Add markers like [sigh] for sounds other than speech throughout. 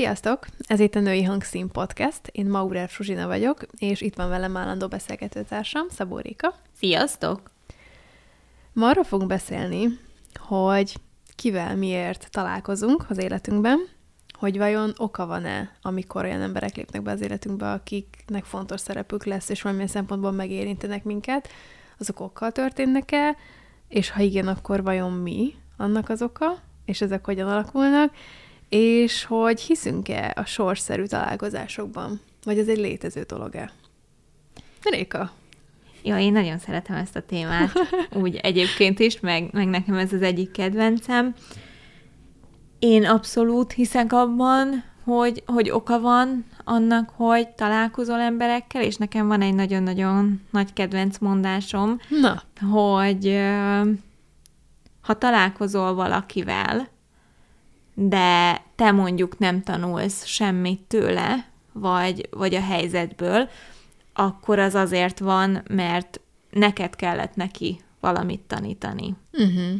Sziasztok! Ez itt a Női Hangszín Podcast. Én Maurer Fruzsina vagyok, és itt van velem állandó beszélgetőtársam, Szabó Réka. Sziasztok! Ma arról fogunk beszélni, hogy kivel miért találkozunk az életünkben, hogy vajon oka van-e, amikor olyan emberek lépnek be az életünkbe, akiknek fontos szerepük lesz, és valamilyen szempontból megérintenek minket, azok okkal történnek-e, és ha igen, akkor vajon mi annak az oka, és ezek hogyan alakulnak, és hogy hiszünk-e a sorszerű találkozásokban, vagy ez egy létező dolog-e? Réka? Ja, én nagyon szeretem ezt a témát, [laughs] úgy egyébként is, meg, meg nekem ez az egyik kedvencem. Én abszolút hiszek abban, hogy, hogy oka van annak, hogy találkozol emberekkel, és nekem van egy nagyon-nagyon nagy kedvenc mondásom, Na. hogy ha találkozol valakivel, de te mondjuk nem tanulsz semmit tőle, vagy, vagy a helyzetből, akkor az azért van, mert neked kellett neki valamit tanítani. Uh-huh.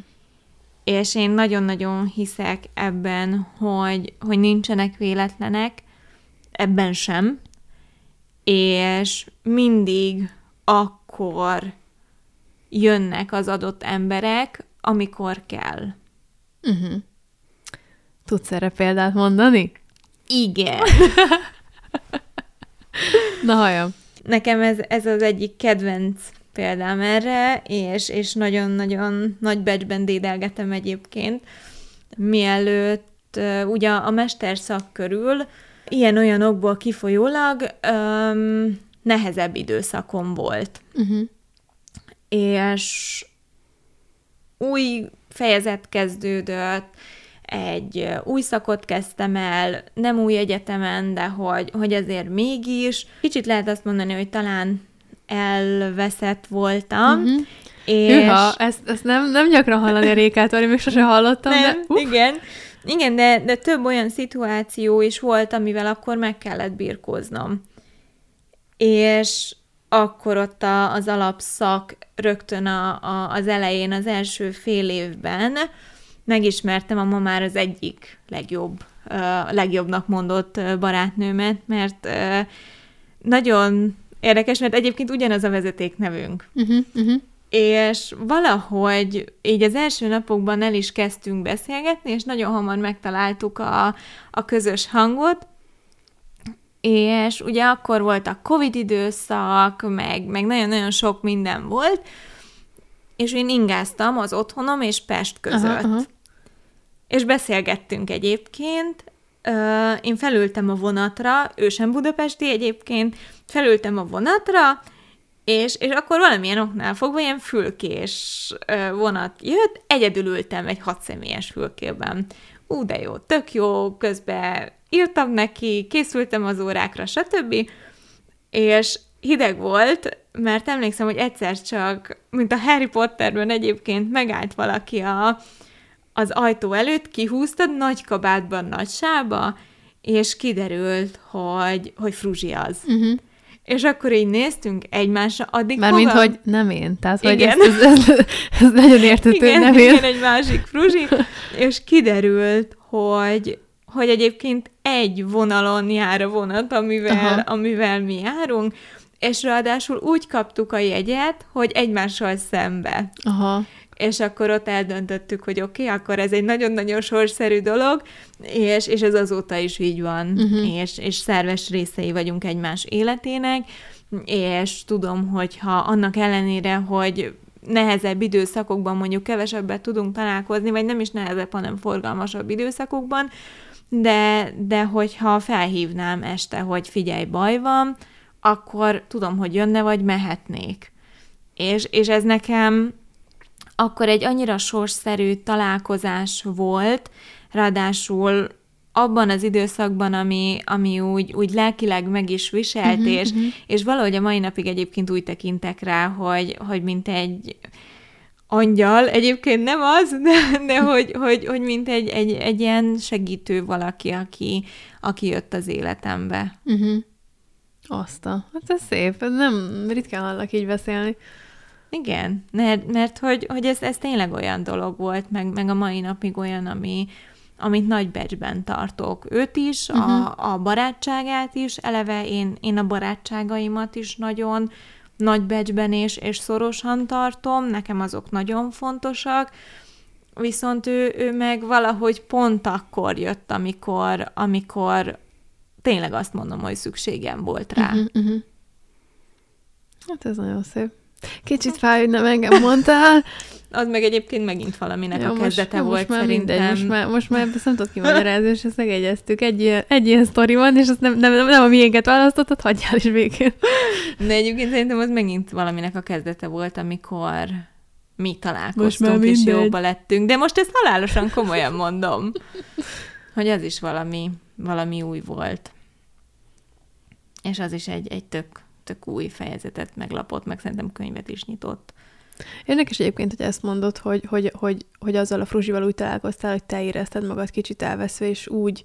És én nagyon-nagyon hiszek ebben, hogy, hogy nincsenek véletlenek, ebben sem, és mindig akkor jönnek az adott emberek, amikor kell. Uh-huh. Tudsz erre példát mondani? Igen. [laughs] Na hajam. Nekem ez, ez az egyik kedvenc példám erre, és, és nagyon-nagyon nagy becsben dédelgetem egyébként, mielőtt ugye a mesterszak körül ilyen-olyan okból kifolyólag um, nehezebb időszakom volt. Uh-huh. És új fejezet kezdődött, egy új szakot kezdtem el, nem új egyetemen, de hogy, hogy azért mégis. Kicsit lehet azt mondani, hogy talán elveszett voltam, uh-huh. és... Hűha, ezt, ezt nem, nem gyakran hallani a Rékát, vagy még sose hallottam, nem, de... Igen, igen de, de több olyan szituáció is volt, amivel akkor meg kellett birkóznom. És akkor ott a, az alapszak rögtön a, a, az elején, az első fél évben megismertem a ma már az egyik legjobb, legjobbnak mondott barátnőmet, mert nagyon érdekes, mert egyébként ugyanaz a vezeték nevünk. Uh-huh, uh-huh. És valahogy így az első napokban el is kezdtünk beszélgetni, és nagyon hamar megtaláltuk a, a közös hangot, és ugye akkor volt a Covid időszak, meg, meg nagyon-nagyon sok minden volt, és én ingáztam az otthonom és Pest között. Aha, aha. És beszélgettünk egyébként, én felültem a vonatra, ő sem budapesti egyébként, felültem a vonatra, és, és akkor valamilyen oknál fogva ilyen fülkés vonat jött, egyedül ültem egy hatszemélyes fülkében. Ú, de jó, tök jó, közben írtam neki, készültem az órákra, stb. És hideg volt, mert emlékszem, hogy egyszer csak, mint a Harry Potterben egyébként megállt valaki a, az ajtó előtt, kihúztad nagy kabátban, nagy sába, és kiderült, hogy, hogy Fruzsi az. Uh-huh. És akkor így néztünk egymásra, addig Mármint, hogy nem én. Tehát, igen. hogy ez, ez, ez, ez nagyon értető, igen, nem én. Igen, egy másik Fruzsi, és kiderült, hogy, hogy egyébként egy vonalon jár a vonat, amivel, amivel mi járunk, és ráadásul úgy kaptuk a jegyet, hogy egymással szembe. Aha. És akkor ott eldöntöttük, hogy oké, okay, akkor ez egy nagyon-nagyon sorszerű dolog, és, és ez azóta is így van, uh-huh. és, és szerves részei vagyunk egymás életének, és tudom, hogy ha annak ellenére, hogy nehezebb időszakokban mondjuk kevesebbet tudunk találkozni, vagy nem is nehezebb, hanem forgalmasabb időszakokban, de, de hogyha felhívnám este, hogy figyelj, baj van, akkor tudom, hogy jönne, vagy mehetnék. És, és ez nekem akkor egy annyira sorszerű találkozás volt, ráadásul abban az időszakban, ami, ami úgy, úgy lelkileg meg is viselt, uh-huh, és, uh-huh. és valahogy a mai napig egyébként úgy tekintek rá, hogy, hogy mint egy angyal, egyébként nem az, de, de [laughs] hogy, hogy, hogy mint egy, egy, egy ilyen segítő valaki, aki, aki jött az életembe. Uh-huh. Azt a, hát ez szép, nem ritkán hallak így beszélni. Igen, mert, mert hogy, hogy ez, ez tényleg olyan dolog volt, meg, meg a mai napig olyan, ami, amit nagy becsben tartok. Őt is, uh-huh. a, a barátságát is, eleve én, én a barátságaimat is nagyon nagy becsben és, és szorosan tartom, nekem azok nagyon fontosak, viszont ő, ő meg valahogy pont akkor jött, amikor, amikor tényleg azt mondom, hogy szükségem volt rá. Uh-huh, uh-huh. Hát ez nagyon szép. Kicsit fáj, hogy nem engem mondtál. [laughs] Az meg egyébként megint valaminek ja, a kezdete most, volt most már szerintem. Mindegy, most már, most már ezt nem tudok [laughs] kimagyarázni, és ezt megegyeztük. Egy ilyen, egy ilyen sztori van, és azt nem, nem, nem, nem a miénket választottad, hagyjál is végén. [laughs] De egyébként szerintem az megint valaminek a kezdete volt, amikor mi találkoztunk, és jóba lettünk. De most ezt halálosan komolyan mondom, hogy az is valami, valami új volt. És az is egy, egy tök, tök új fejezetet meglapott, meg szerintem könyvet is nyitott. Érdekes egyébként, hogy ezt mondod, hogy, hogy, hogy, hogy azzal a Fruzsival úgy találkoztál, hogy te érezted magad kicsit elveszve, és úgy,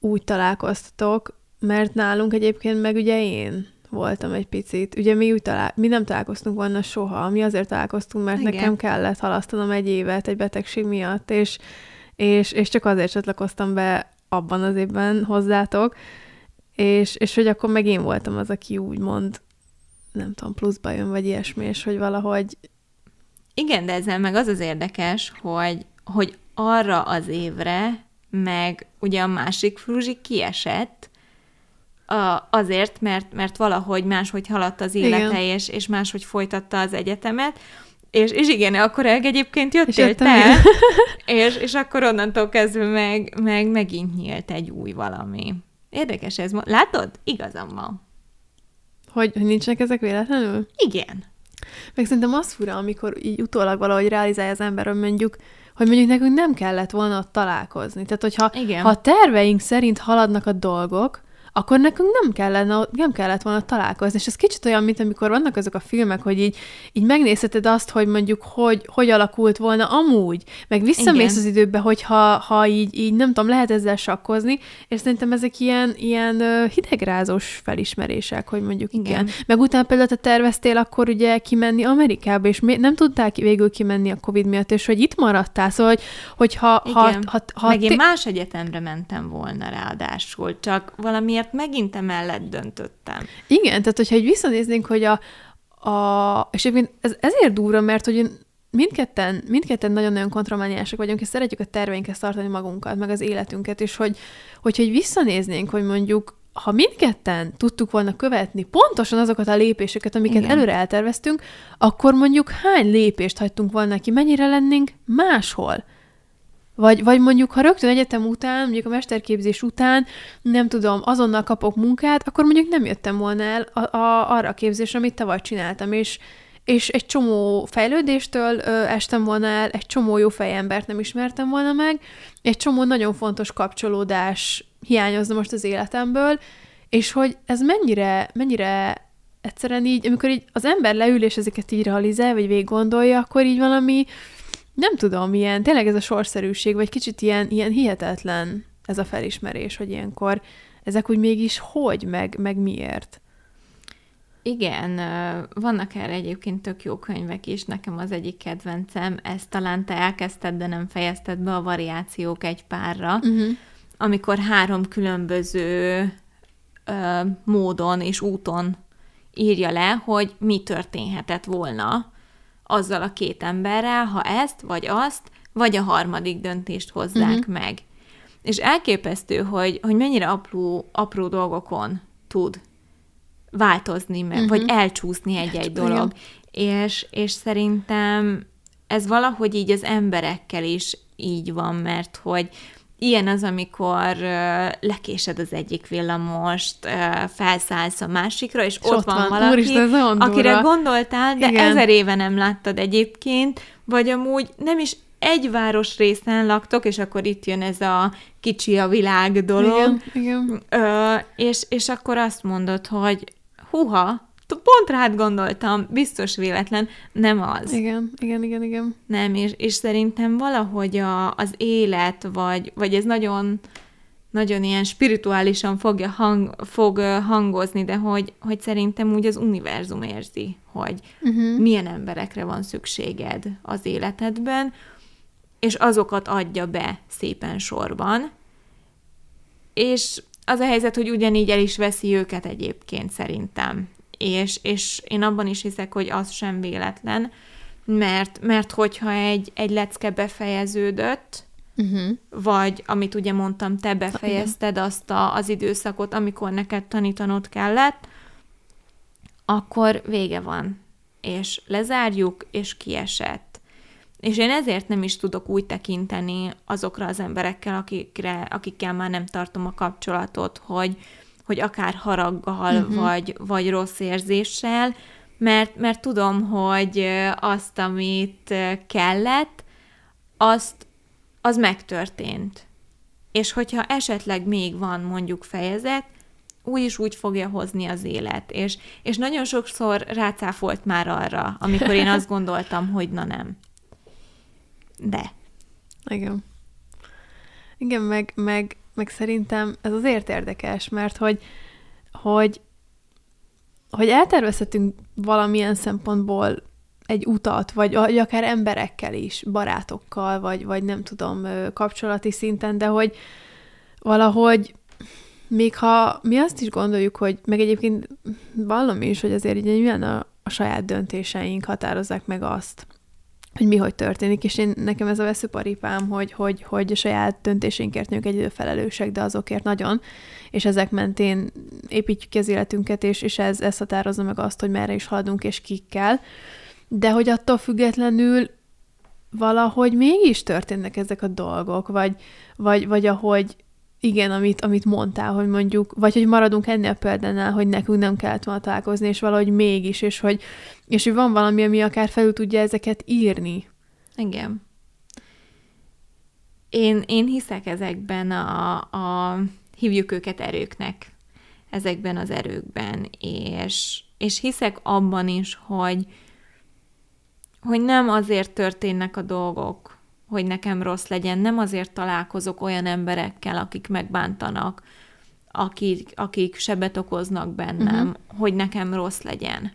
úgy találkoztatok, mert nálunk egyébként meg ugye én voltam egy picit. Ugye mi, úgy talál, mi nem találkoztunk volna soha, mi azért találkoztunk, mert Igen. nekem kellett halasztanom egy évet egy betegség miatt, és, és, és csak azért csatlakoztam be abban az évben hozzátok, és, és hogy akkor meg én voltam az, aki úgy mond, nem tudom, pluszba jön, vagy ilyesmi, és hogy valahogy... Igen, de ezzel meg az az érdekes, hogy, hogy arra az évre, meg ugye a másik fruzsi kiesett, a, azért, mert, mert valahogy máshogy haladt az élete, és, és máshogy folytatta az egyetemet, és, és igen, akkor egyébként jöttél te, [laughs] és, és akkor onnantól kezdve meg, meg megint nyílt egy új valami. Érdekes ez. Látod? Igazam van. Hogy, hogy nincsenek ezek véletlenül? Igen. Meg szerintem az fura, amikor így utólag valahogy realizálja az ember, hogy mondjuk, hogy mondjuk nekünk nem kellett volna találkozni. Tehát, hogyha Igen. ha a terveink szerint haladnak a dolgok, akkor nekünk nem, kellene, nem kellett volna találkozni. És ez kicsit olyan, mint amikor vannak azok a filmek, hogy így, így megnézheted azt, hogy mondjuk hogy, hogy alakult volna amúgy, meg visszamész igen. az időbe, hogyha ha így, így nem tudom, lehet ezzel sakkozni, és szerintem ezek ilyen, ilyen hidegrázós felismerések, hogy mondjuk igen. igen. Meg utána például te terveztél akkor ugye kimenni Amerikába, és nem tudták végül kimenni a Covid miatt, és hogy itt maradtál, szóval, hogy, hogyha... Ha, ha, ha, meg én más egyetemre mentem volna ráadásul, csak valami miért megint emellett döntöttem. Igen, tehát hogyha egy visszanéznénk, hogy a, a és egyébként ez ezért durva, mert hogy mindketten, mindketten nagyon-nagyon kontrolmániások vagyunk, és szeretjük a terveinket tartani magunkat, meg az életünket, és hogy, hogyha egy visszanéznénk, hogy mondjuk ha mindketten tudtuk volna követni pontosan azokat a lépéseket, amiket Igen. előre elterveztünk, akkor mondjuk hány lépést hagytunk volna ki, mennyire lennénk máshol. Vagy, vagy mondjuk, ha rögtön egyetem után, mondjuk a mesterképzés után, nem tudom, azonnal kapok munkát, akkor mondjuk nem jöttem volna el a, a, arra a képzésre, amit tavaly csináltam, és, és egy csomó fejlődéstől ö, estem volna el, egy csomó jó fejembert nem ismertem volna meg, egy csomó nagyon fontos kapcsolódás hiányozna most az életemből, és hogy ez mennyire, mennyire egyszerűen így, amikor így az ember leül, és ezeket így realizál, vagy végig gondolja, akkor így valami, nem tudom, ilyen, tényleg ez a sorszerűség, vagy kicsit ilyen, ilyen hihetetlen ez a felismerés, hogy ilyenkor ezek úgy mégis hogy, meg, meg miért. Igen, vannak erre egyébként tök jó könyvek is, nekem az egyik kedvencem, ezt talán te elkezdted, de nem fejezted be a variációk egy párra, uh-huh. amikor három különböző ö, módon és úton írja le, hogy mi történhetett volna, azzal a két emberrel, ha ezt, vagy azt, vagy a harmadik döntést hozzák uh-huh. meg. És elképesztő, hogy, hogy mennyire apró, apró dolgokon tud változni, meg, uh-huh. vagy elcsúszni egy-egy dolog. És, és szerintem ez valahogy így az emberekkel is így van, mert hogy Ilyen az, amikor lekésed az egyik villamost, felszállsz a másikra, és, és ott, ott van, van valaki, Úristen, akire gondoltál, de Igen. ezer éve nem láttad egyébként, vagy amúgy nem is egy város részen laktok, és akkor itt jön ez a kicsi a világ dolog, Igen, igen. Uh, és, és akkor azt mondod, hogy huha, pont rád gondoltam, biztos véletlen, nem az. Igen, igen, igen, igen. Nem, és, és szerintem valahogy a, az élet, vagy, vagy ez nagyon, nagyon ilyen spirituálisan fogja hang, fog hangozni, de hogy, hogy szerintem úgy az univerzum érzi, hogy uh-huh. milyen emberekre van szükséged az életedben, és azokat adja be szépen sorban, és az a helyzet, hogy ugyanígy el is veszi őket egyébként szerintem. És, és én abban is hiszek, hogy az sem véletlen, mert, mert hogyha egy, egy lecke befejeződött, uh-huh. vagy amit ugye mondtam, te befejezted azt a, az időszakot, amikor neked tanítanod kellett, akkor vége van. És lezárjuk, és kiesett. És én ezért nem is tudok úgy tekinteni azokra az emberekkel, akikre, akikkel már nem tartom a kapcsolatot, hogy, hogy akár haraggal, uh-huh. vagy, vagy rossz érzéssel, mert, mert tudom, hogy azt, amit kellett, azt, az megtörtént. És hogyha esetleg még van mondjuk fejezet, úgy is úgy fogja hozni az élet. És, és nagyon sokszor rácáfolt már arra, amikor én azt [laughs] gondoltam, hogy na nem. De. Igen. Igen, meg, meg, meg szerintem ez azért érdekes, mert hogy, hogy, hogy eltervezhetünk valamilyen szempontból egy utat, vagy, vagy akár emberekkel is, barátokkal, vagy, vagy nem tudom, kapcsolati szinten, de hogy valahogy még ha mi azt is gondoljuk, hogy meg egyébként vallom is, hogy azért így milyen a, a saját döntéseink határozzák meg azt, hogy mi hogy történik, és én nekem ez a veszőparipám, hogy, hogy, hogy a saját döntéseinkért nők egyedül felelősek, de azokért nagyon, és ezek mentén építjük ki az életünket, és, és ez, ez határozza meg azt, hogy merre is haladunk, és kikkel, de hogy attól függetlenül valahogy mégis történnek ezek a dolgok, vagy, vagy, vagy ahogy, igen, amit, amit mondtál, hogy mondjuk, vagy hogy maradunk ennél példánál, hogy nekünk nem kellett volna találkozni, és valahogy mégis, és hogy, és hogy van valami, ami akár felül tudja ezeket írni. Igen. Én, én hiszek ezekben a, a, hívjuk őket erőknek, ezekben az erőkben, és, és hiszek abban is, hogy, hogy nem azért történnek a dolgok, hogy nekem rossz legyen. Nem azért találkozok olyan emberekkel, akik megbántanak, akik, akik sebet okoznak bennem, uh-huh. hogy nekem rossz legyen.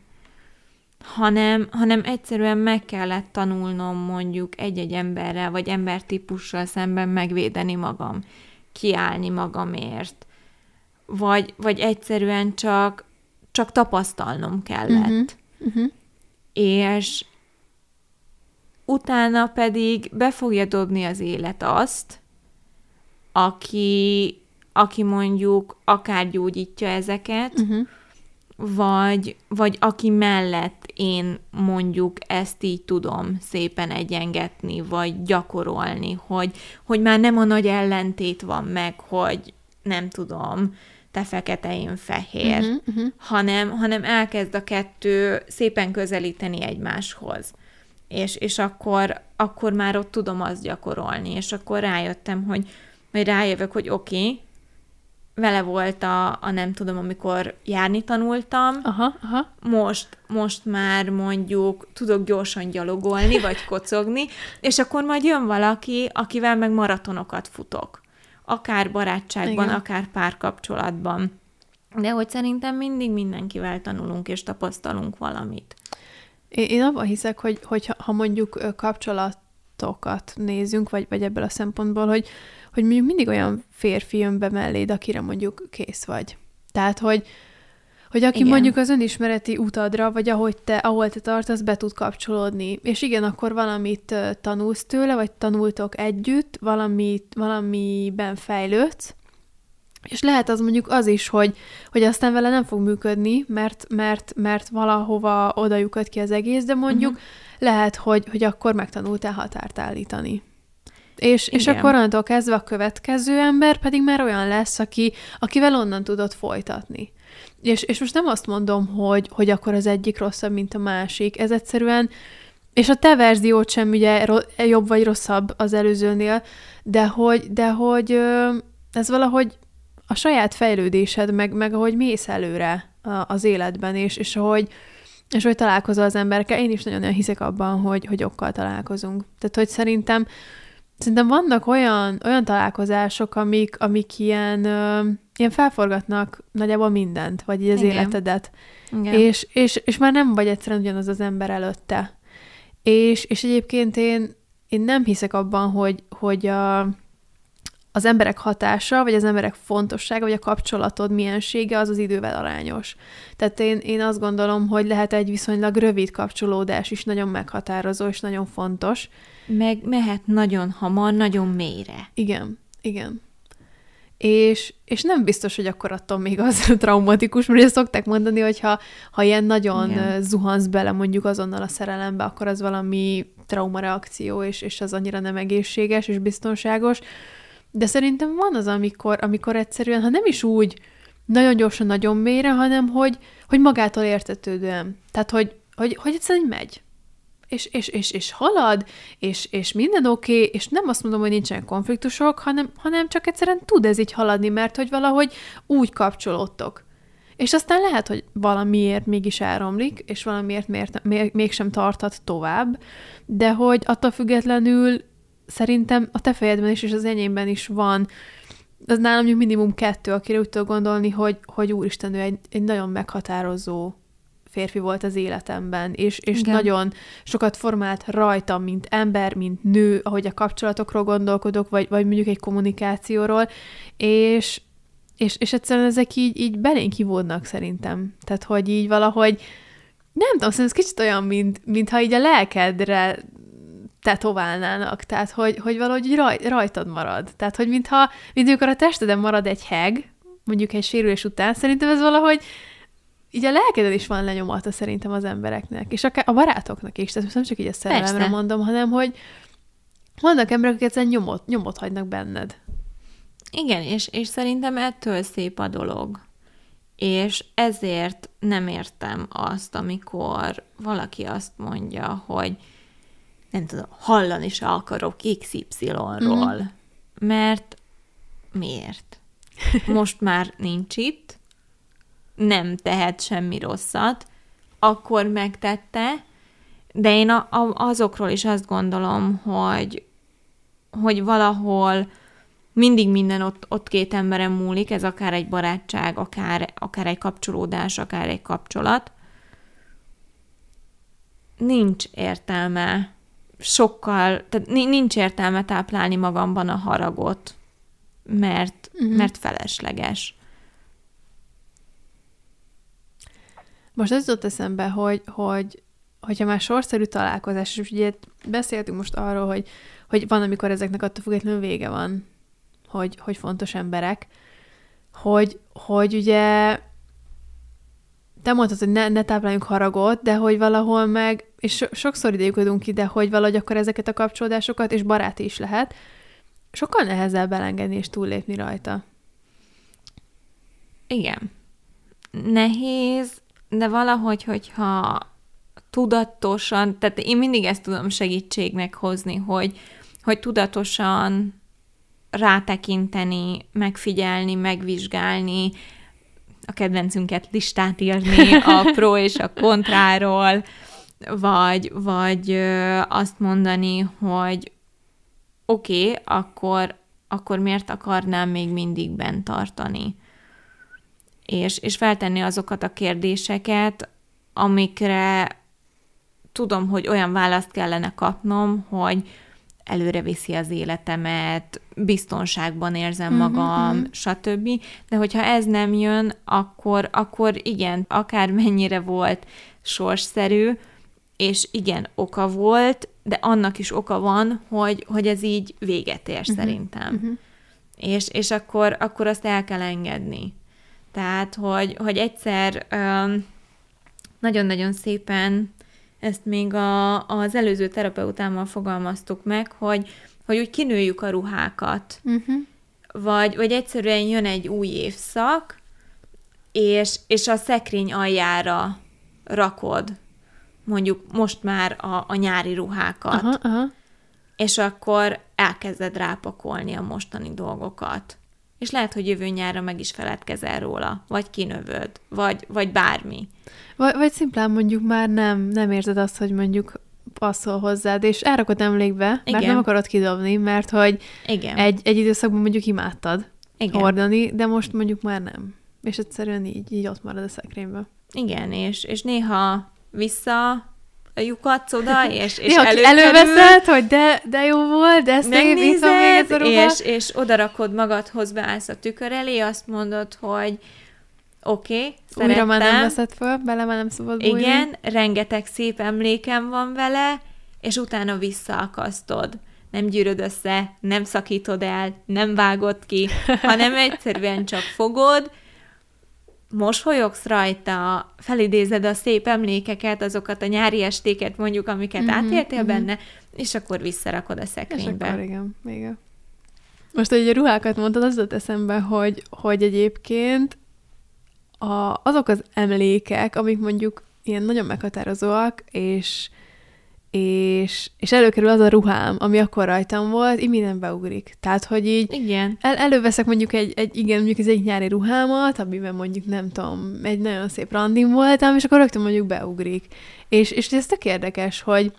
Hanem, hanem egyszerűen meg kellett tanulnom mondjuk egy-egy emberrel, vagy embertípussal szemben megvédeni magam, kiállni magamért, vagy, vagy egyszerűen csak, csak tapasztalnom kellett. Uh-huh. Uh-huh. És, utána pedig be fogja dobni az élet azt, aki, aki mondjuk akár gyógyítja ezeket, uh-huh. vagy, vagy aki mellett én mondjuk ezt így tudom szépen egyengetni, vagy gyakorolni, hogy, hogy már nem a nagy ellentét van meg, hogy nem tudom, te fekete, én fehér, uh-huh, uh-huh. Hanem, hanem elkezd a kettő szépen közelíteni egymáshoz és, és akkor, akkor már ott tudom azt gyakorolni, és akkor rájöttem, hogy majd rájövök, hogy oké, okay, vele volt a, a nem tudom, amikor járni tanultam, aha, aha. Most, most már mondjuk tudok gyorsan gyalogolni, vagy [laughs] kocogni, és akkor majd jön valaki, akivel meg maratonokat futok. Akár barátságban, Igen. akár párkapcsolatban. De hogy szerintem mindig mindenkivel tanulunk és tapasztalunk valamit. Én, abban hiszek, hogy, hogy ha mondjuk kapcsolatokat nézünk, vagy, vagy ebből a szempontból, hogy, hogy mondjuk mindig olyan férfi jön be melléd, akire mondjuk kész vagy. Tehát, hogy, hogy aki igen. mondjuk az önismereti utadra, vagy ahogy te, ahol te tartasz, be tud kapcsolódni. És igen, akkor valamit tanulsz tőle, vagy tanultok együtt, valamit, valamiben fejlődsz, és lehet az mondjuk az is, hogy, hogy aztán vele nem fog működni, mert, mert, mert valahova oda lyukad ki az egész, de mondjuk uh-huh. lehet, hogy, hogy akkor megtanultál határt állítani. És, és akkor onnantól kezdve a következő ember pedig már olyan lesz, aki, akivel onnan tudod folytatni. És, és most nem azt mondom, hogy, hogy akkor az egyik rosszabb, mint a másik. Ez egyszerűen, és a te verziót sem ugye jobb vagy rosszabb az előzőnél, de hogy, de hogy ez valahogy a saját fejlődésed, meg, meg ahogy mész előre az életben, és, és ahogy, és hogy találkozol az emberekkel, én is nagyon hiszek abban, hogy, hogy okkal találkozunk. Tehát, hogy szerintem, szerintem vannak olyan, olyan találkozások, amik, amik ilyen, ö, ilyen felforgatnak nagyjából mindent, vagy így az Igen. életedet. Igen. És, és, és már nem vagy egyszerűen ugyanaz az ember előtte. És, és egyébként én én nem hiszek abban, hogy, hogy a, az emberek hatása, vagy az emberek fontossága, vagy a kapcsolatod miensége az az idővel arányos. Tehát én, én azt gondolom, hogy lehet egy viszonylag rövid kapcsolódás is nagyon meghatározó, és nagyon fontos. Meg mehet nagyon hamar, nagyon mélyre. Igen, igen. És, és nem biztos, hogy akkor attól még az [laughs] traumatikus, mert ugye szokták mondani, hogy ha, ha ilyen nagyon Igen. zuhansz bele mondjuk azonnal a szerelembe, akkor az valami traumareakció, és, és az annyira nem egészséges és biztonságos. De szerintem van az, amikor, amikor egyszerűen, ha nem is úgy nagyon gyorsan, nagyon mélyre, hanem hogy, hogy magától értetődően. Tehát, hogy, hogy, hogy egyszerűen megy és, és, és, és halad, és, és minden oké, okay, és nem azt mondom, hogy nincsen konfliktusok, hanem, hanem csak egyszerűen tud ez így haladni, mert hogy valahogy úgy kapcsolódtok. És aztán lehet, hogy valamiért mégis elromlik, és valamiért miért, még, mégsem tarthat tovább, de hogy attól függetlenül szerintem a te fejedben is, és az enyémben is van, az nálam mondjuk minimum kettő, akire úgy tudok gondolni, hogy, hogy úristen, ő egy, egy nagyon meghatározó férfi volt az életemben, és, és nagyon sokat formált rajtam, mint ember, mint nő, ahogy a kapcsolatokról gondolkodok, vagy, vagy mondjuk egy kommunikációról, és, és, és egyszerűen ezek így, így belénk kivódnak szerintem. Tehát, hogy így valahogy, nem tudom, szerintem ez kicsit olyan, mint, mintha így a lelkedre tetoválnának, tehát hogy, hogy valahogy raj, rajtad marad. Tehát, hogy mintha, mint amikor a testeden marad egy heg, mondjuk egy sérülés után, szerintem ez valahogy így a lelkeden is van lenyomata szerintem az embereknek, és akár a barátoknak is, tehát nem csak így a szerelemre Persze. mondom, hanem hogy vannak emberek, akik egyszerűen nyomot, nyomot hagynak benned. Igen, és, és szerintem ettől szép a dolog. És ezért nem értem azt, amikor valaki azt mondja, hogy nem tudom, hallani se akarok XY-ról, mm. mert miért? [laughs] Most már nincs itt, nem tehet semmi rosszat, akkor megtette, de én a, a, azokról is azt gondolom, hogy, hogy valahol mindig minden ott, ott két emberen múlik, ez akár egy barátság, akár, akár egy kapcsolódás, akár egy kapcsolat. Nincs értelme sokkal, tehát nincs értelme táplálni magamban a haragot, mert, uh-huh. mert felesleges. Most az jutott eszembe, hogy, hogy hogyha már sorszerű találkozás, és ugye beszéltünk most arról, hogy, hogy van, amikor ezeknek attól függetlenül vége van, hogy, hogy fontos emberek, hogy, hogy ugye te mondtad, hogy ne, ne tápláljunk haragot, de hogy valahol meg, és so, sokszor idejük ide, hogy valahogy akkor ezeket a kapcsolódásokat, és baráti is lehet, sokkal nehezebb elengedni és túllépni rajta. Igen. Nehéz, de valahogy, hogyha tudatosan, tehát én mindig ezt tudom segítségnek hozni, hogy, hogy tudatosan rátekinteni, megfigyelni, megvizsgálni, a kedvencünket listát írni a pro és a kontráról, vagy, vagy azt mondani, hogy oké, okay, akkor, akkor miért akarnám még mindig bent tartani? és, és feltenni azokat a kérdéseket, amikre tudom, hogy olyan választ kellene kapnom, hogy előre viszi az életemet, biztonságban érzem mhm, magam, uh-huh. stb. De hogyha ez nem jön, akkor, akkor igen, akár mennyire volt sorsszerű, és igen, oka volt, de annak is oka van, hogy, hogy ez így véget ér uh-huh. szerintem. Uh-huh. És, és akkor, akkor azt el kell engedni. Tehát, hogy, hogy egyszer nagyon-nagyon szépen ezt még a, az előző terapeutámmal fogalmaztuk meg, hogy, hogy úgy kinőjük a ruhákat. Uh-huh. Vagy, vagy egyszerűen jön egy új évszak, és, és a szekrény aljára rakod mondjuk most már a, a nyári ruhákat. Aha, aha. És akkor elkezded rápakolni a mostani dolgokat és lehet, hogy jövő nyára meg is feledkezel róla, vagy kinövöd, vagy, vagy bármi. Vagy, vagy szimplán mondjuk már nem, nem érzed azt, hogy mondjuk passzol hozzád, és elrakod emlékbe, Igen. mert nem akarod kidobni, mert hogy Igen. Egy, egy időszakban mondjuk imádtad Igen. hordani, de most mondjuk már nem. És egyszerűen így, így ott marad a szekrényben. Igen, és, és néha vissza lyukadsz oda, [laughs] és, és Néha előkerül, előveszed, hogy de, de jó volt, de szép, iszom még megnézed, ez a ruha. és, és odarakod magadhoz, beállsz a tükör elé, azt mondod, hogy oké, okay, Újra már nem szerettem, veszed föl, bele már nem szabad bújni. igen, rengeteg szép emlékem van vele, és utána visszaakasztod. Nem gyűröd össze, nem szakítod el, nem vágod ki, [laughs] hanem egyszerűen csak fogod, mosolyogsz rajta, felidézed a szép emlékeket, azokat a nyári estéket mondjuk, amiket Mhm, mm-hmm, átéltél mhm. benne, és akkor visszarakod a És szekrénybe. akkor igen, igen. Most, hogy a ruhákat mondtad, az jutott eszembe, hogy, hogy egyébként a, azok az emlékek, amik mondjuk ilyen nagyon meghatározóak, és, és, és előkerül az a ruhám, ami akkor rajtam volt, így minden beugrik. Tehát, hogy így Igen. el, előveszek mondjuk egy, egy, igen, mondjuk ez egy nyári ruhámat, amiben mondjuk nem tudom, egy nagyon szép randim voltam, és akkor rögtön mondjuk beugrik. És, és ez tök érdekes, hogy,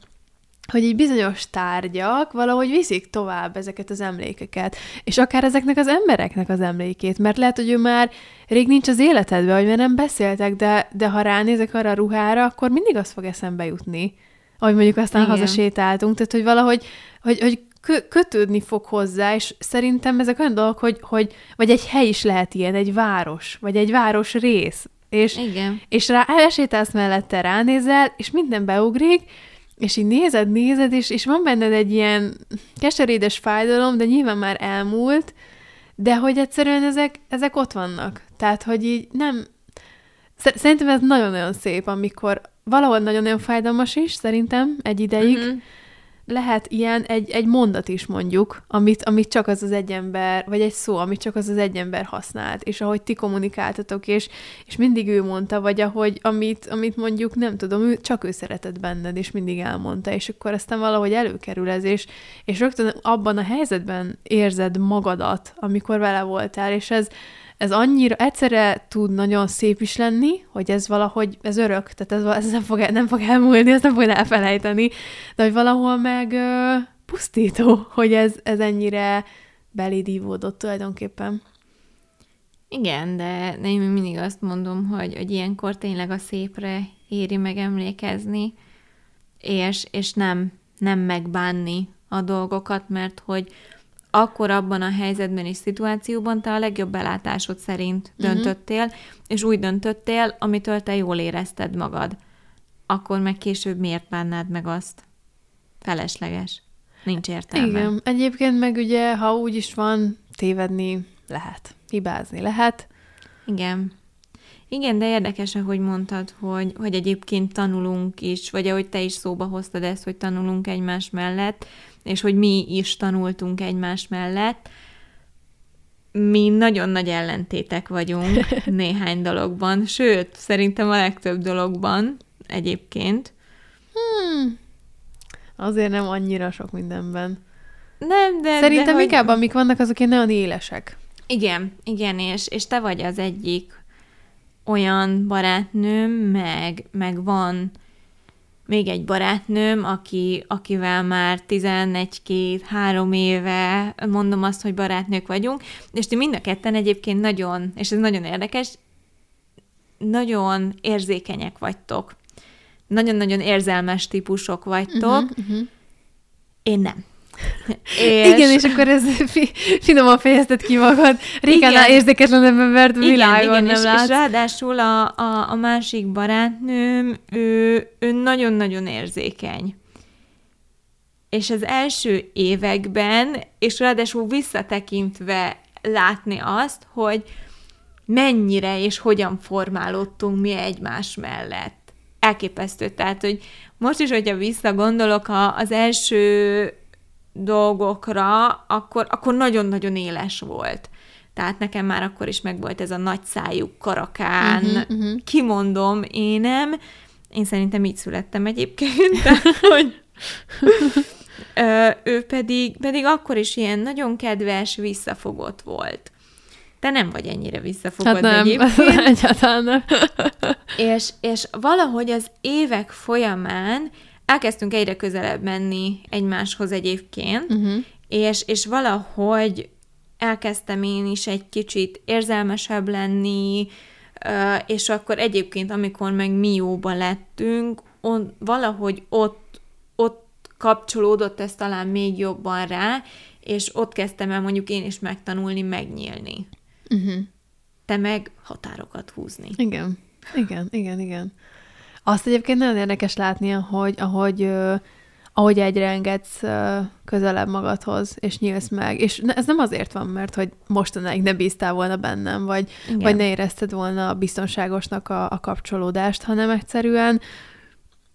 hogy így bizonyos tárgyak valahogy viszik tovább ezeket az emlékeket, és akár ezeknek az embereknek az emlékét, mert lehet, hogy ő már rég nincs az életedben, vagy már nem beszéltek, de, de ha ránézek arra a ruhára, akkor mindig az fog eszembe jutni, ahogy mondjuk aztán Igen. hazasétáltunk, tehát hogy valahogy, hogy, hogy kö- kötődni fog hozzá, és szerintem ezek olyan dolgok, hogy, hogy vagy egy hely is lehet ilyen, egy város, vagy egy város rész, és, Igen. és rá elsétálsz mellette, ránézel, és minden beugrik, és így nézed, nézed, és, és van benned egy ilyen keserédes fájdalom, de nyilván már elmúlt, de hogy egyszerűen ezek, ezek ott vannak. Tehát, hogy így nem... Szer- Szerintem ez nagyon-nagyon szép, amikor valahol nagyon-nagyon fájdalmas is, szerintem, egy ideig. Mhm. Lehet ilyen egy, egy mondat is mondjuk, amit, amit csak az az egy ember, vagy egy szó, amit csak az az egy ember használt, és ahogy ti kommunikáltatok, és, és mindig ő mondta, vagy ahogy, amit, amit mondjuk nem tudom, ő, csak ő szeretett benned, és mindig elmondta, és akkor aztán valahogy előkerül ez, és, és rögtön abban a helyzetben érzed magadat, amikor vele voltál, és ez, ez annyira egyszerre tud nagyon szép is lenni, hogy ez valahogy, ez örök, tehát ez, ez nem, fog, nem fog elmúlni, ezt nem fog elfelejteni, de hogy valahol meg ö, pusztító, hogy ez, ez ennyire belédívódott tulajdonképpen. Igen, de én mindig azt mondom, hogy, hogy ilyenkor tényleg a szépre éri meg emlékezni, és, és nem, nem megbánni a dolgokat, mert hogy akkor abban a helyzetben és szituációban te a legjobb belátásod szerint Mhm. döntöttél, és úgy döntöttél, amitől te jól érezted magad. Akkor meg később miért bánnád meg azt? Felesleges. Nincs értelme. Igen, egyébként meg ugye, ha úgy is van, tévedni lehet, hibázni lehet. Igen. Igen, de érdekes, ahogy mondtad, hogy, hogy egyébként tanulunk is, vagy ahogy te is szóba hoztad ezt, hogy tanulunk egymás mellett, és hogy mi is tanultunk egymás mellett. Mi nagyon nagy ellentétek vagyunk [laughs] néhány dologban, sőt, szerintem a legtöbb dologban egyébként. Hmm. Azért nem annyira sok mindenben. Nem, de... Szerintem de hogy... inkább amik vannak, azok ilyen nagyon élesek. Igen, igen, és, és te vagy az egyik olyan barátnőm, meg, meg van még egy barátnőm, aki, akivel már 11-2-3 éve mondom azt, hogy barátnők vagyunk, és ti mind a ketten egyébként nagyon, és ez nagyon érdekes, nagyon érzékenyek vagytok. Nagyon-nagyon érzelmes típusok vagytok. Uh-huh, uh-huh. Én nem. És... Igen, és akkor ez fi, finoman fejezted ki magad. Rikánál Igen. érzéketlen embert világon igen, nem és, látsz. és ráadásul a, a, a másik barátnőm, ő, ő nagyon-nagyon érzékeny. És az első években, és ráadásul visszatekintve látni azt, hogy mennyire és hogyan formálódtunk mi egymás mellett. Elképesztő. Tehát, hogy most is, hogyha visszagondolok az első dolgokra, akkor, akkor nagyon-nagyon éles volt. Tehát nekem már akkor is megvolt ez a nagy szájú karakán, uh-huh, uh-huh. kimondom énem. Én szerintem így születtem egyébként, tehát, [laughs] hogy ö, ő pedig, pedig akkor is ilyen nagyon kedves, visszafogott volt. Te nem vagy ennyire visszafogott Hát nem, egyébként. [laughs] egyáltalán nem. És, és valahogy az évek folyamán elkezdtünk egyre közelebb menni egymáshoz egyébként, Uh-huh. és, és valahogy elkezdtem én is egy kicsit érzelmesebb lenni, és akkor egyébként, amikor meg mi jóba lettünk, on, valahogy ott, ott kapcsolódott ez talán még jobban rá, és ott kezdtem el mondjuk én is megtanulni, megnyílni. Uh-huh. Te meg határokat húzni. Igen, igen, igen, igen. Azt egyébként nagyon érdekes látni, hogy ahogy, ahogy egyre engedsz közelebb magadhoz, és nyílsz meg. És ez nem azért van, mert hogy mostanáig ne bíztál volna bennem, vagy, vagy ne érezted volna biztonságosnak a, a kapcsolódást, hanem egyszerűen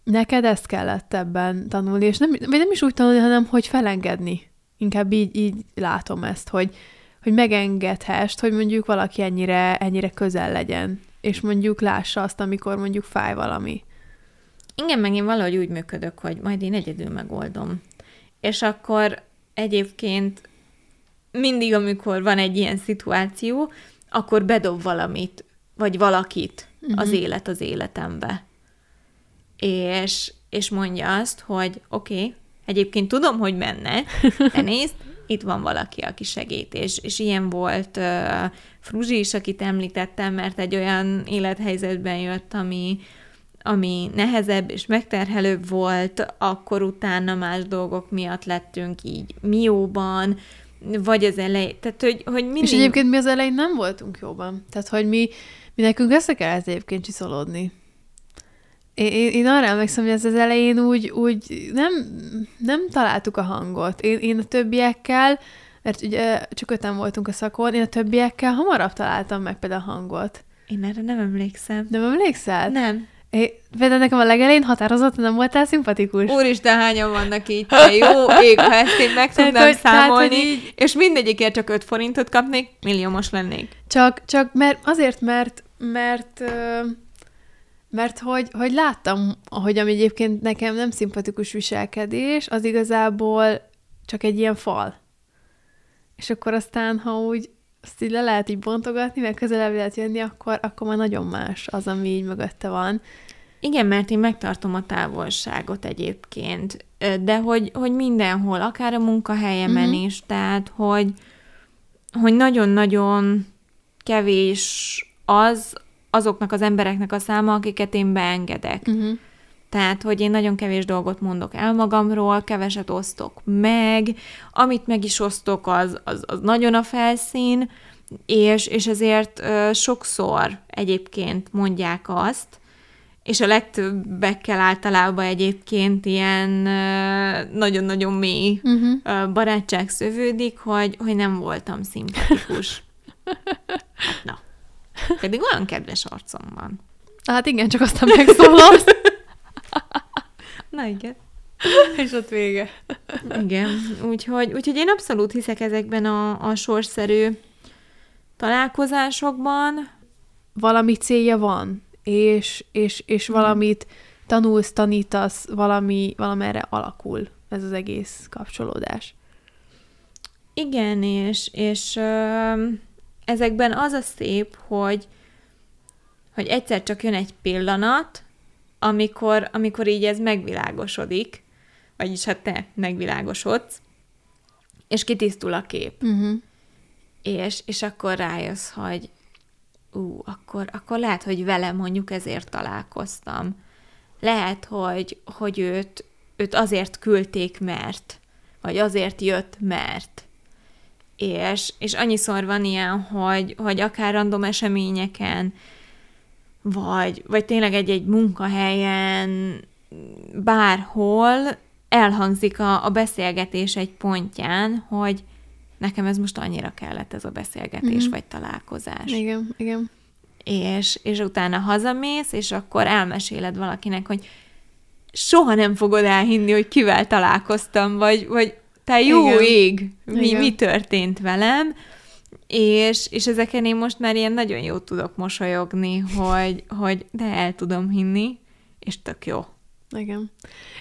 neked ezt kellett ebben tanulni, és nem, vagy nem is úgy tanulni, hanem hogy felengedni. Inkább így, így látom ezt, hogy, hogy megengedhest, hogy mondjuk valaki ennyire, ennyire közel legyen, és mondjuk lássa azt, amikor mondjuk fáj valami. Igen, meg én valahogy úgy működök, hogy majd én egyedül megoldom. És akkor egyébként mindig, amikor van egy ilyen szituáció, akkor bedob valamit, vagy valakit uh-huh. az élet az életembe. És, és mondja azt, hogy oké, okay, egyébként tudom, hogy menne, de [laughs] nézd, itt van valaki, aki segít, és, és ilyen volt uh, Fruzsi is, akit említettem, mert egy olyan élethelyzetben jött, ami, ami nehezebb és megterhelőbb volt, akkor utána más dolgok miatt lettünk így mióban, vagy az elején, tehát hogy, hogy mindig... És egyébként mi az elején nem voltunk jóban. Tehát, hogy mi, mi nekünk össze kellett egyébként csiszolódni. Én, én arra emlékszem, hogy ez az elején úgy, úgy nem, nem találtuk a hangot. Én, én a többiekkel, mert ugye csak öten voltunk a szakon, én a többiekkel hamarabb találtam meg például a hangot. Én erre nem emlékszem. Nem emlékszel? Nem. É, például nekem a legelején határozottan nem voltál szimpatikus. Úristen, hányan vannak így, te jó ég, ha ezt én meg tudnám tehát, számolni, tehát, így... és mindegyikért csak 5 forintot kapnék, milliómos lennék. Csak, csak mert, azért, mert, mert, mert hogy, hogy láttam, hogy ami egyébként nekem nem szimpatikus viselkedés, az igazából csak egy ilyen fal. És akkor aztán, ha úgy azt így le lehet így bontogatni, meg közelebb lehet jönni, akkor, akkor már nagyon más az, ami így mögötte van. Igen, mert én megtartom a távolságot egyébként, de hogy, hogy mindenhol, akár a munkahelyemen uh-huh. is, tehát hogy, hogy nagyon-nagyon kevés az azoknak az embereknek a száma, akiket én beengedek. Uh-huh. Tehát, hogy én nagyon kevés dolgot mondok el magamról, keveset osztok meg, amit meg is osztok, az, az, az nagyon a felszín, és, és ezért ö, sokszor egyébként mondják azt, és a legtöbbekkel általában egyébként ilyen nagyon-nagyon mély uh-huh. barátság szövődik, hogy, hogy nem voltam szimpatikus. [laughs] Na. Pedig olyan kedves arcom van. Hát igen, csak aztán megszólalsz. [laughs] Na igen. És ott vége. Igen, úgyhogy, úgyhogy én abszolút hiszek ezekben a, a sorszerű találkozásokban. Valami célja van, és, és, és valamit tanulsz, tanítasz, valami, valamerre alakul ez az egész kapcsolódás. Igen, és, és ö, ezekben az a szép, hogy, hogy egyszer csak jön egy pillanat, amikor, amikor így ez megvilágosodik, vagyis hát te megvilágosodsz, és kitisztul a kép. Uh-huh. És, és akkor rájössz, hogy ú, akkor, akkor lehet, hogy vele mondjuk ezért találkoztam. Lehet, hogy, hogy őt, őt azért küldték, mert, vagy azért jött, mert. És, és annyiszor van ilyen, hogy, hogy akár random eseményeken, vagy, vagy tényleg egy-egy munkahelyen, bárhol elhangzik a, a beszélgetés egy pontján, hogy nekem ez most annyira kellett ez a beszélgetés, mm-hmm. vagy találkozás. Igen, igen. És, és utána hazamész, és akkor elmeséled valakinek, hogy soha nem fogod elhinni, hogy kivel találkoztam, vagy, vagy te jó igen. ég, mi, igen. mi történt velem, és, és ezeken én most már ilyen nagyon jó tudok mosolyogni, hogy, hogy de el tudom hinni, és tök jó. Igen.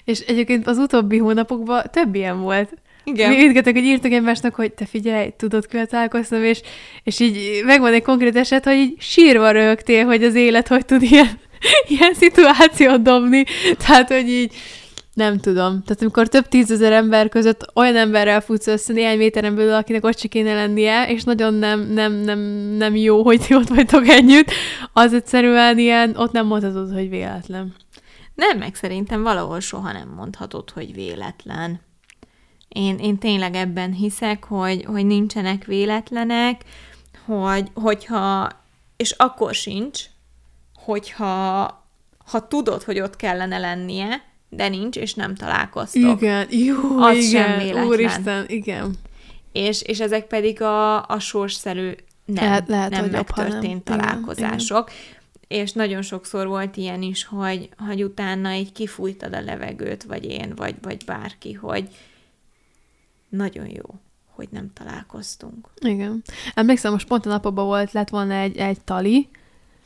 És egyébként az utóbbi hónapokban több ilyen volt. Igen. Mi ütgetek, hogy írtak egymásnak, hogy te figyelj, tudod, kivel találkoztam, és, és így megvan egy konkrét eset, hogy így sírva rögtél, hogy az élet hogy tud ilyen, [laughs] ilyen szituációt dobni. Tehát, hogy így nem tudom. Tehát amikor több tízezer ember között olyan emberrel futsz össze néhány méteren belül, akinek ott se kéne lennie, és nagyon nem, nem, nem, nem jó, hogy ti ott vagytok együtt, az egyszerűen ilyen, ott nem mondhatod, hogy véletlen. Nem, meg szerintem valahol soha nem mondhatod, hogy véletlen. Én, én tényleg ebben hiszek, hogy, hogy nincsenek véletlenek, hogy, hogyha, és akkor sincs, hogyha ha tudod, hogy ott kellene lennie, de nincs, és nem találkoztok. Igen, jó, Az igen, sem véletlen. úristen, igen. És, és ezek pedig a, a sorsszerű nem, Lehet- lehet, nem hogy ha nem. megtörtént Igen, találkozások. És nagyon sokszor volt ilyen is, hogy, hogy utána így kifújtad a levegőt, vagy én, vagy, vagy bárki, hogy nagyon jó, hogy nem találkoztunk. Igen. Emlékszem, most pont a napokban volt, lett volna egy, egy tali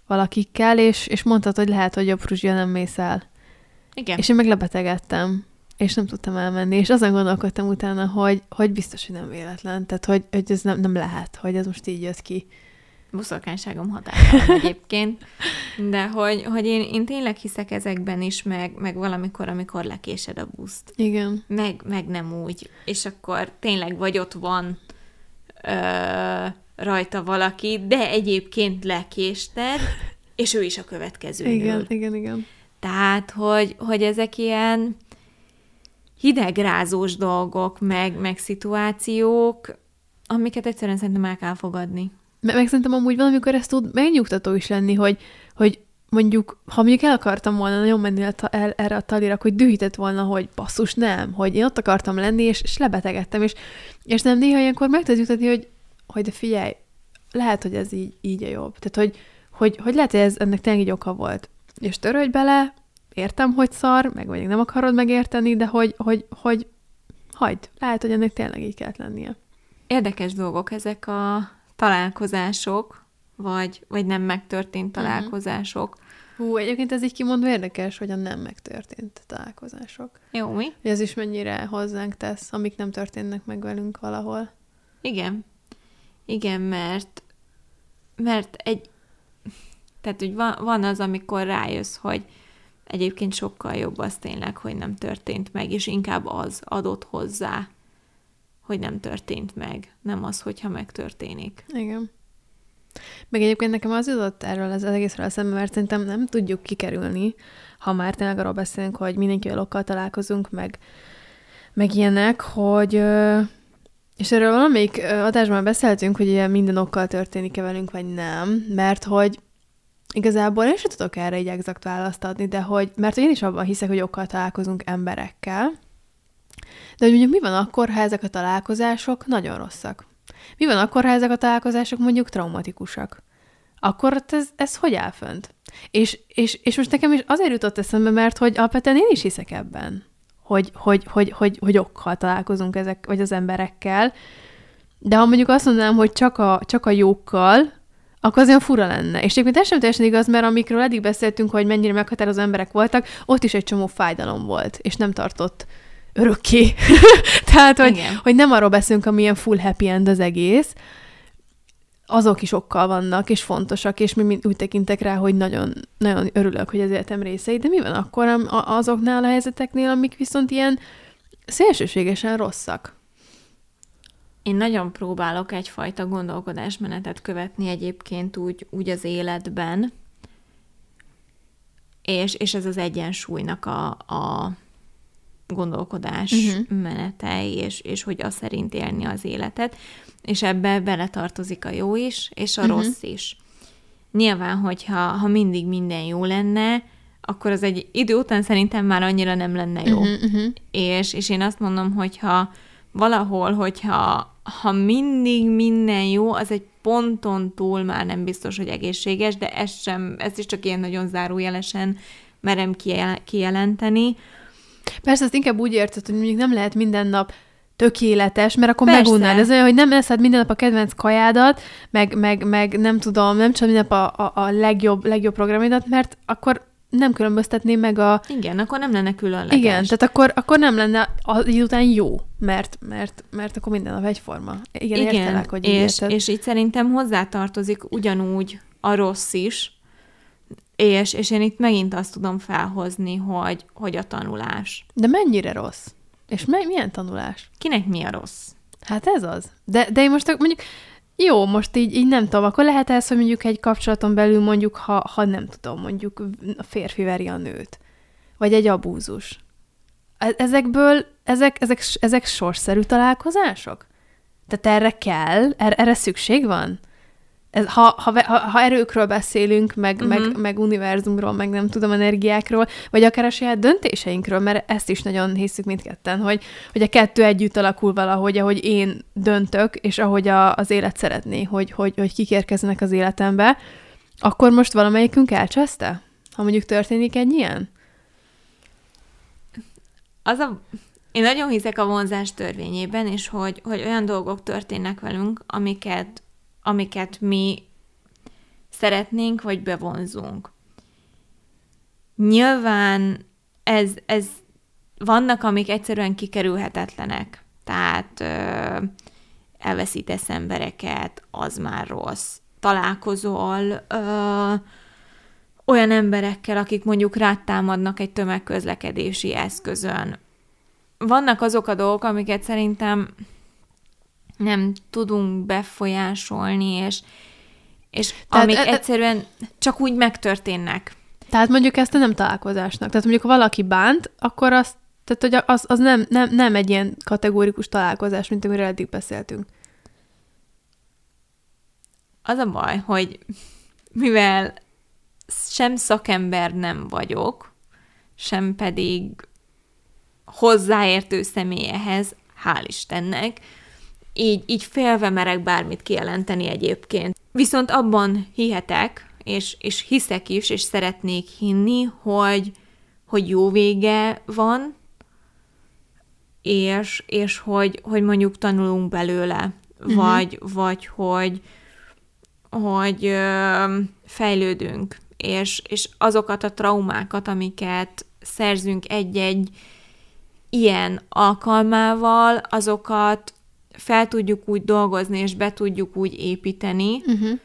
valakikkel, és, és mondtad, hogy lehet, hogy jobb Fruzsia nem mész el. Igen. És én meg lebetegedtem, és nem tudtam elmenni, és azon gondolkodtam utána, hogy, hogy biztos, hogy nem véletlen, tehát hogy, hogy ez nem, nem lehet, hogy ez most így jött ki. boszorkányságom hatása van [laughs] egyébként, de hogy, hogy én, én tényleg hiszek ezekben is, meg, meg valamikor, amikor lekésed a buszt. Igen. Meg, meg nem úgy. És akkor tényleg vagy ott van ö, rajta valaki, de egyébként lekésted, és ő is a következő Igen, igen, igen. Tehát, hogy, hogy ezek ilyen hidegrázós dolgok, meg, meg szituációk, amiket egyszerűen szerintem el kell fogadni. Meg, meg szerintem amúgy valamikor ez tud megnyugtató is lenni, hogy, hogy mondjuk, ha mondjuk el akartam volna nagyon menni el, el, erre a talira, hogy dühített volna, hogy basszus, nem, hogy én ott akartam lenni, és, és lebetegedtem, és, és nem néha ilyenkor meg tudod jutatni, hogy, hogy de figyelj, lehet, hogy ez így, így a jobb. Tehát, hogy, hogy, hogy lehet, hogy ez ennek tényleg így oka volt. És törődj bele, értem, hogy szar, meg vagy nem akarod megérteni, de hogy, hogy, hogy hagyd, lehet, hogy ennek tényleg így kellett lennie. Érdekes dolgok ezek a találkozások, vagy, vagy nem megtörtént találkozások. Hú, egyébként ez így kimondva érdekes, hogy a nem megtörtént találkozások. Jó, mi? Hogy ez is mennyire hozzánk tesz, amik nem történnek meg velünk valahol. Igen. Igen, mert mert egy tehát, hogy van, van az, amikor rájössz, hogy egyébként sokkal jobb az tényleg, hogy nem történt meg, és inkább az adott hozzá, hogy nem történt meg, nem az, hogyha megtörténik. Igen. Meg egyébként nekem az jutott erről az egészről eszembe, mert szerintem nem tudjuk kikerülni, ha már tényleg arról beszélünk, hogy mindenkivel okkal találkozunk, meg, meg ilyenek, hogy és erről valamelyik adásban beszéltünk, hogy ilyen minden okkal történik-e velünk, vagy nem, mert hogy igazából én sem tudok erre egy exakt választ adni, de hogy, mert én is abban hiszek, hogy okkal találkozunk emberekkel, de hogy mondjuk mi van akkor, ha ezek a találkozások nagyon rosszak? Mi van akkor, ha ezek a találkozások mondjuk traumatikusak? Akkor ez, ez hogy áll fönt? És, és, és most nekem is azért jutott eszembe, mert hogy alapvetően én is hiszek ebben, hogy, hogy, hogy, hogy, hogy okkal találkozunk ezek, vagy az emberekkel, de ha mondjuk azt mondanám, hogy csak a, csak a jókkal, akkor az olyan fura lenne. És egyébként ez sem teljesen igaz, mert amikről eddig beszéltünk, hogy mennyire meghatározó emberek voltak, ott is egy csomó fájdalom volt, és nem tartott örökké. [laughs] Tehát, hogy, Igen. hogy nem arról beszélünk, amilyen full happy end az egész, azok is okkal vannak, és fontosak, és mi mind úgy tekintek rá, hogy nagyon, nagyon örülök, hogy az életem részei, de mi van akkor azoknál a helyzeteknél, amik viszont ilyen szélsőségesen rosszak? Én nagyon próbálok egyfajta gondolkodásmenetet követni egyébként úgy, úgy az életben, és, és ez az egyensúlynak a, a gondolkodás Mhm. uh-huh. menete, és, és hogy az szerint élni az életet, és ebbe beletartozik a jó is, és a Mhm. uh-huh. rossz is. Nyilván, hogyha ha mindig minden jó lenne, akkor az egy idő után szerintem már annyira nem lenne jó. Uh-huh, uh-huh. És, és én azt mondom, hogy ha valahol, hogyha ha mindig minden jó, az egy ponton túl már nem biztos, hogy egészséges, de ez sem, ezt is csak ilyen nagyon zárójelesen merem kijel- kijelenteni. Persze, azt inkább úgy érted, hogy mondjuk nem lehet minden nap tökéletes, mert akkor Persze. Ez olyan, hogy nem eszed minden nap a kedvenc kajádat, meg, meg, meg nem tudom, nem csak minden nap a, a, a legjobb, legjobb programidat, mert akkor nem különböztetném meg a... Igen, akkor nem lenne különleges. Igen, tehát akkor, akkor nem lenne az után jó, mert, mert, mert akkor minden nap egyforma. Igen, Igen értelek, hogy és, érted. és így szerintem hozzátartozik ugyanúgy a rossz is, és, és én itt megint azt tudom felhozni, hogy, hogy a tanulás. De mennyire rossz? És me- milyen tanulás? Kinek mi a rossz? Hát ez az. De, de én most mondjuk, jó, most így, így nem tudom, akkor lehet ez, hogy mondjuk egy kapcsolaton belül mondjuk, ha, ha nem tudom, mondjuk a férfi veri a nőt. vagy egy abúzus. E- ezekből, ezek, ezek, ezek sorszerű találkozások? Tehát erre kell? Erre, erre szükség van? Ez, ha, ha, ha, erőkről beszélünk, meg, uh-huh. meg, meg univerzumról, meg nem tudom, energiákról, vagy akár a saját döntéseinkről, mert ezt is nagyon hiszük mindketten, hogy, hogy a kettő együtt alakul valahogy, ahogy én döntök, és ahogy a, az élet szeretné, hogy, hogy, hogy kikérkezzenek az életembe, akkor most valamelyikünk elcseszte? Ha mondjuk történik egy ilyen? Az a... Én nagyon hiszek a vonzás törvényében, és hogy, hogy olyan dolgok történnek velünk, amiket amiket mi szeretnénk, vagy bevonzunk. Nyilván ez, ez vannak, amik egyszerűen kikerülhetetlenek. Tehát ö, elveszítesz embereket, az már rossz. Találkozol ö, olyan emberekkel, akik mondjuk rátámadnak egy tömegközlekedési eszközön. Vannak azok a dolgok, amiket szerintem nem tudunk befolyásolni, és, és Tehát amik e, e, egyszerűen csak úgy megtörténnek. Tehát mondjuk ezt nem találkozásnak. Tehát mondjuk, ha valaki bánt, akkor azt, tehát, hogy az, az nem, nem, nem egy ilyen kategórikus találkozás, mint amiről eddig beszéltünk. Az a baj, hogy mivel sem szakember nem vagyok, sem pedig hozzáértő személyehez, hál' Istennek, így, így félve merek bármit kijelenteni egyébként. Viszont abban hihetek, és, és hiszek is, és szeretnék hinni, hogy, hogy jó vége van, és, és hogy, hogy mondjuk tanulunk belőle, uh-huh. vagy, vagy hogy, hogy ö, fejlődünk, és, és azokat a traumákat, amiket szerzünk egy-egy ilyen alkalmával, azokat fel tudjuk úgy dolgozni, és be tudjuk úgy építeni, uh-huh.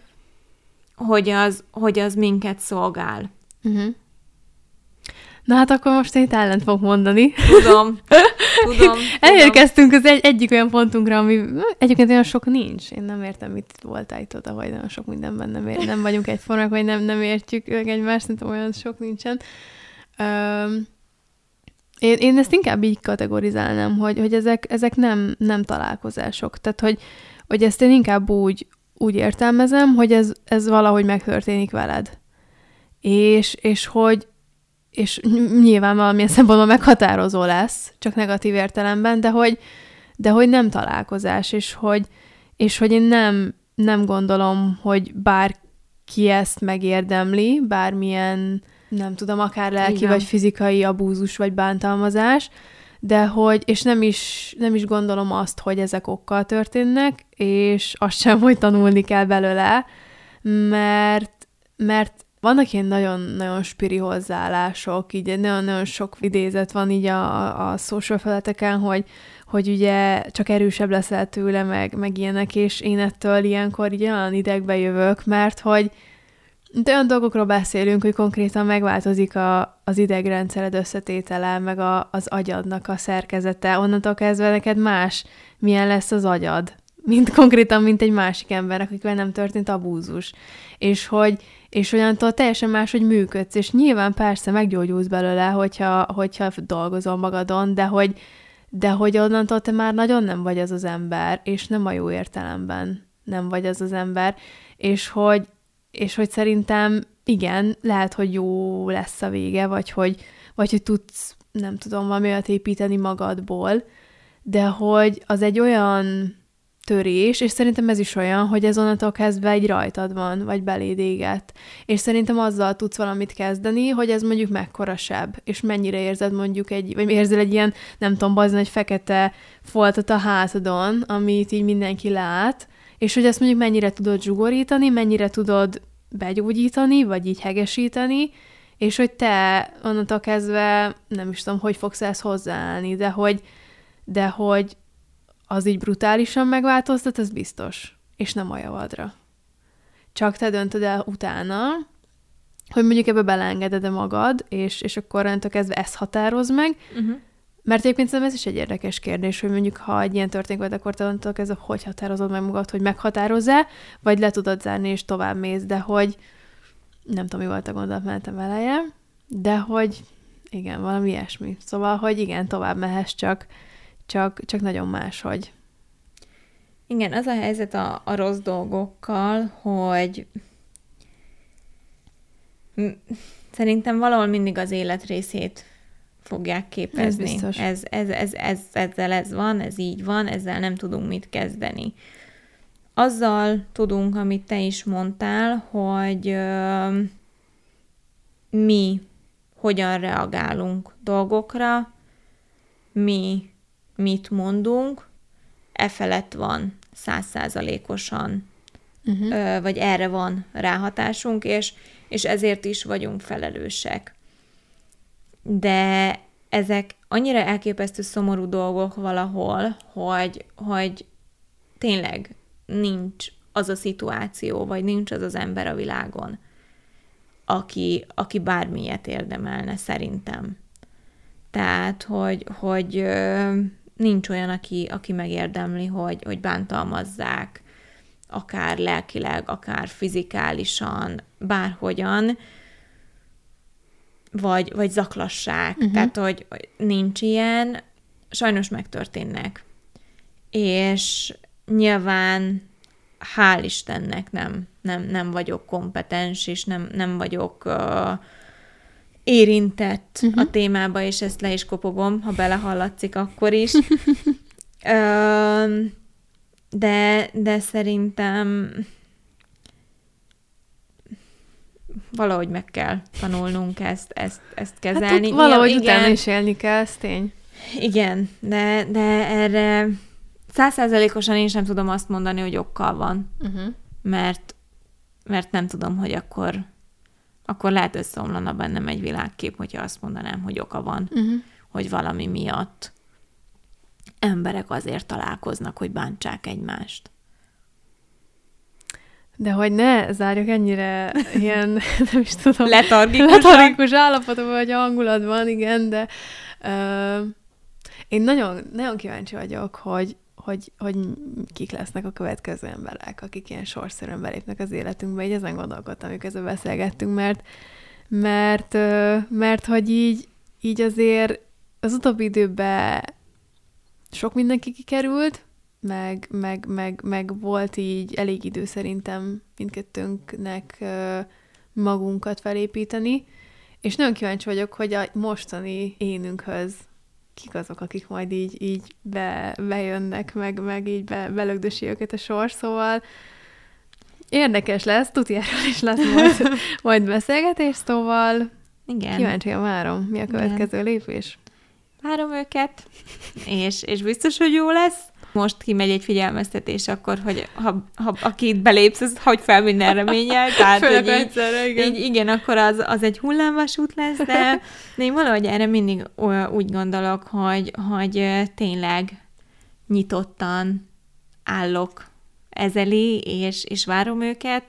hogy, az, hogy az minket szolgál. Uh-huh. Na hát akkor most én itt ellent fogok mondani. Tudom, [laughs] tudom. Elérkeztünk az egy, egyik olyan pontunkra, ami egyébként olyan sok nincs. Én nem értem, mit volt itt oda, hogy nagyon sok mindenben nem, ér, nem vagyunk egyformák, vagy nem, nem értjük egymást, szerintem olyan sok nincsen. Um, én, én ezt inkább így kategorizálnám, hogy, hogy ezek, ezek nem, nem találkozások. Tehát, hogy, hogy ezt én inkább úgy, úgy értelmezem, hogy ez, ez valahogy megtörténik veled. És, és hogy és nyilván valamilyen [laughs] szempontból meghatározó lesz, csak negatív értelemben, de hogy, de hogy nem találkozás, és hogy, és hogy én nem, nem gondolom, hogy bárki ezt megérdemli, bármilyen nem tudom, akár lelki Igen. vagy fizikai abúzus vagy bántalmazás, de hogy, és nem is, nem is gondolom azt, hogy ezek okkal történnek, és azt sem, hogy tanulni kell belőle, mert, mert vannak ilyen nagyon-nagyon spiri hozzáállások, így nagyon-nagyon sok idézet van így a, a social feleteken, hogy, hogy ugye csak erősebb leszel tőle, meg, meg ilyenek, és én ettől ilyenkor így olyan idegbe jövök, mert hogy, de olyan dolgokról beszélünk, hogy konkrétan megváltozik a, az idegrendszered összetétele, meg a, az agyadnak a szerkezete. Onnantól kezdve neked más, milyen lesz az agyad, mint konkrétan, mint egy másik ember, akikvel nem történt abúzus. És hogy és olyantól teljesen más, hogy működsz, és nyilván persze meggyógyulsz belőle, hogyha, hogyha dolgozol magadon, de hogy, de hogy onnantól te már nagyon nem vagy az az ember, és nem a jó értelemben nem vagy az az ember, és hogy és hogy szerintem igen, lehet, hogy jó lesz a vége, vagy hogy, vagy hogy tudsz, nem tudom, valami olyat építeni magadból, de hogy az egy olyan törés, és szerintem ez is olyan, hogy ez onnantól kezdve egy rajtad van, vagy beléd éget. És szerintem azzal tudsz valamit kezdeni, hogy ez mondjuk mekkora seb, és mennyire érzed mondjuk egy, vagy érzel egy ilyen, nem tudom, bazd egy fekete foltot a hátadon, amit így mindenki lát, és hogy ezt mondjuk mennyire tudod zsugorítani, mennyire tudod begyógyítani, vagy így hegesíteni, és hogy te onnantól kezdve nem is tudom, hogy fogsz ezt hozzáállni, de hogy, de hogy az így brutálisan megváltoztat, ez biztos. És nem a javadra. Csak te döntöd el utána, hogy mondjuk ebbe beleengeded magad, és, és akkor onnantól kezdve ezt határoz meg, uh-huh. Mert egyébként szerintem ez is egy érdekes kérdés, hogy mondjuk ha egy ilyen történik veled, akkor te onnantól kezdve hogy határozod meg magad, hogy meghatározza, vagy le tudod zárni és tovább mész, de hogy nem tudom, mi volt a gondolatmenetem eleje, de hogy Igen, valami ilyesmi. Szóval, hogy igen, tovább mehes, csak, csak, csak nagyon máshogy. Igen, az a helyzet a, a rossz dolgokkal, hogy szerintem valahol mindig az élet részét fogják képezni. Ez biztos. Ez, ez, ez, ez, ezzel ez van, ez így van, ezzel nem tudunk mit kezdeni. Azzal tudunk, amit te is mondtál, hogy ö, mi hogyan reagálunk dolgokra, mi mit mondunk, e felett van százszázalékosan, uh-huh. vagy erre van ráhatásunk, és, és ezért is vagyunk felelősek. De ezek annyira elképesztő szomorú dolgok valahol, hogy, hogy tényleg nincs az a szituáció, vagy nincs az az ember a világon, aki, aki bármilyet érdemelne szerintem. Tehát, hogy, hogy nincs olyan, aki, aki megérdemli, hogy, hogy bántalmazzák, akár lelkileg, akár fizikálisan, bárhogyan, vagy, vagy zaklassák. Uh-huh. Tehát, hogy nincs ilyen, sajnos megtörténnek. És nyilván hál' Istennek nem, nem, nem vagyok kompetens, és nem, nem vagyok uh, érintett uh-huh. a témába, és ezt le is kopogom, ha belehallatszik, akkor is. [laughs] uh, de, de szerintem valahogy meg kell tanulnunk ezt, ezt, ezt kezelni. Hát valahogy ja, utána is élni kell, ez tény. Igen, de, de erre százszerzelékosan én sem tudom azt mondani, hogy okkal van. Uh-huh. Mert, mert nem tudom, hogy akkor, akkor lehet összeomlana bennem egy világkép, hogyha azt mondanám, hogy oka van, uh-huh. hogy valami miatt emberek azért találkoznak, hogy bántsák egymást. De hogy ne zárjuk ennyire ilyen, [laughs] nem is tudom, letargikus, letargikus állapotban vagy hangulatban, igen, de uh, én nagyon, nagyon kíváncsi vagyok, hogy, hogy, hogy kik lesznek a következő emberek, akik ilyen sorszerűen belépnek az életünkbe, így ezen gondolkodtam, ezzel beszélgettünk, mert, mert, mert hogy így, így azért az utóbbi időben sok mindenki kikerült, meg, meg, meg, meg volt így elég idő szerintem mindkettőnknek magunkat felépíteni, és nagyon kíváncsi vagyok, hogy a mostani énünkhöz kik azok, akik majd így, így be, bejönnek, meg, meg így be, belögdösi őket a sor, szóval érdekes lesz, tuti erről is lesz majd, [laughs] majd beszélgetés, szóval Igen. kíváncsian várom, mi a következő Igen. lépés. Várom őket, és, és biztos, hogy jó lesz most kimegy egy figyelmeztetés, akkor, hogy ha, ha aki itt belépsz, az hagy fel minden reménnyel. [laughs] Tehát, hogy így, egyszerre, igen. Így, igen, akkor az, az egy hullámvasút lesz, de, de én valahogy erre mindig úgy gondolok, hogy, hogy tényleg nyitottan állok ezelé, és, és várom őket,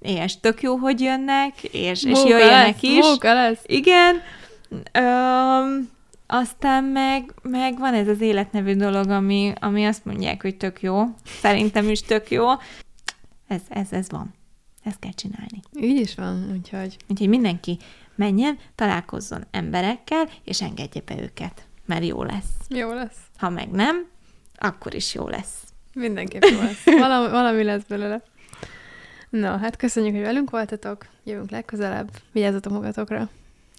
és tök jó, hogy jönnek, és, és jöjjenek lesz, is. lesz. Igen. Um, aztán meg, meg van ez az életnevű dolog, ami, ami azt mondják, hogy tök jó. Szerintem is tök jó. Ez, ez, ez van. Ezt kell csinálni. Így is van, úgyhogy... Úgyhogy mindenki menjen, találkozzon emberekkel, és engedje be őket, mert jó lesz. Jó lesz. Ha meg nem, akkor is jó lesz. Mindenképp jó lesz. [laughs] Valami, valami lesz belőle. Na, hát köszönjük, hogy velünk voltatok. Jövünk legközelebb. Vigyázzatok magatokra.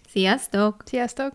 Sziasztok! Sziasztok!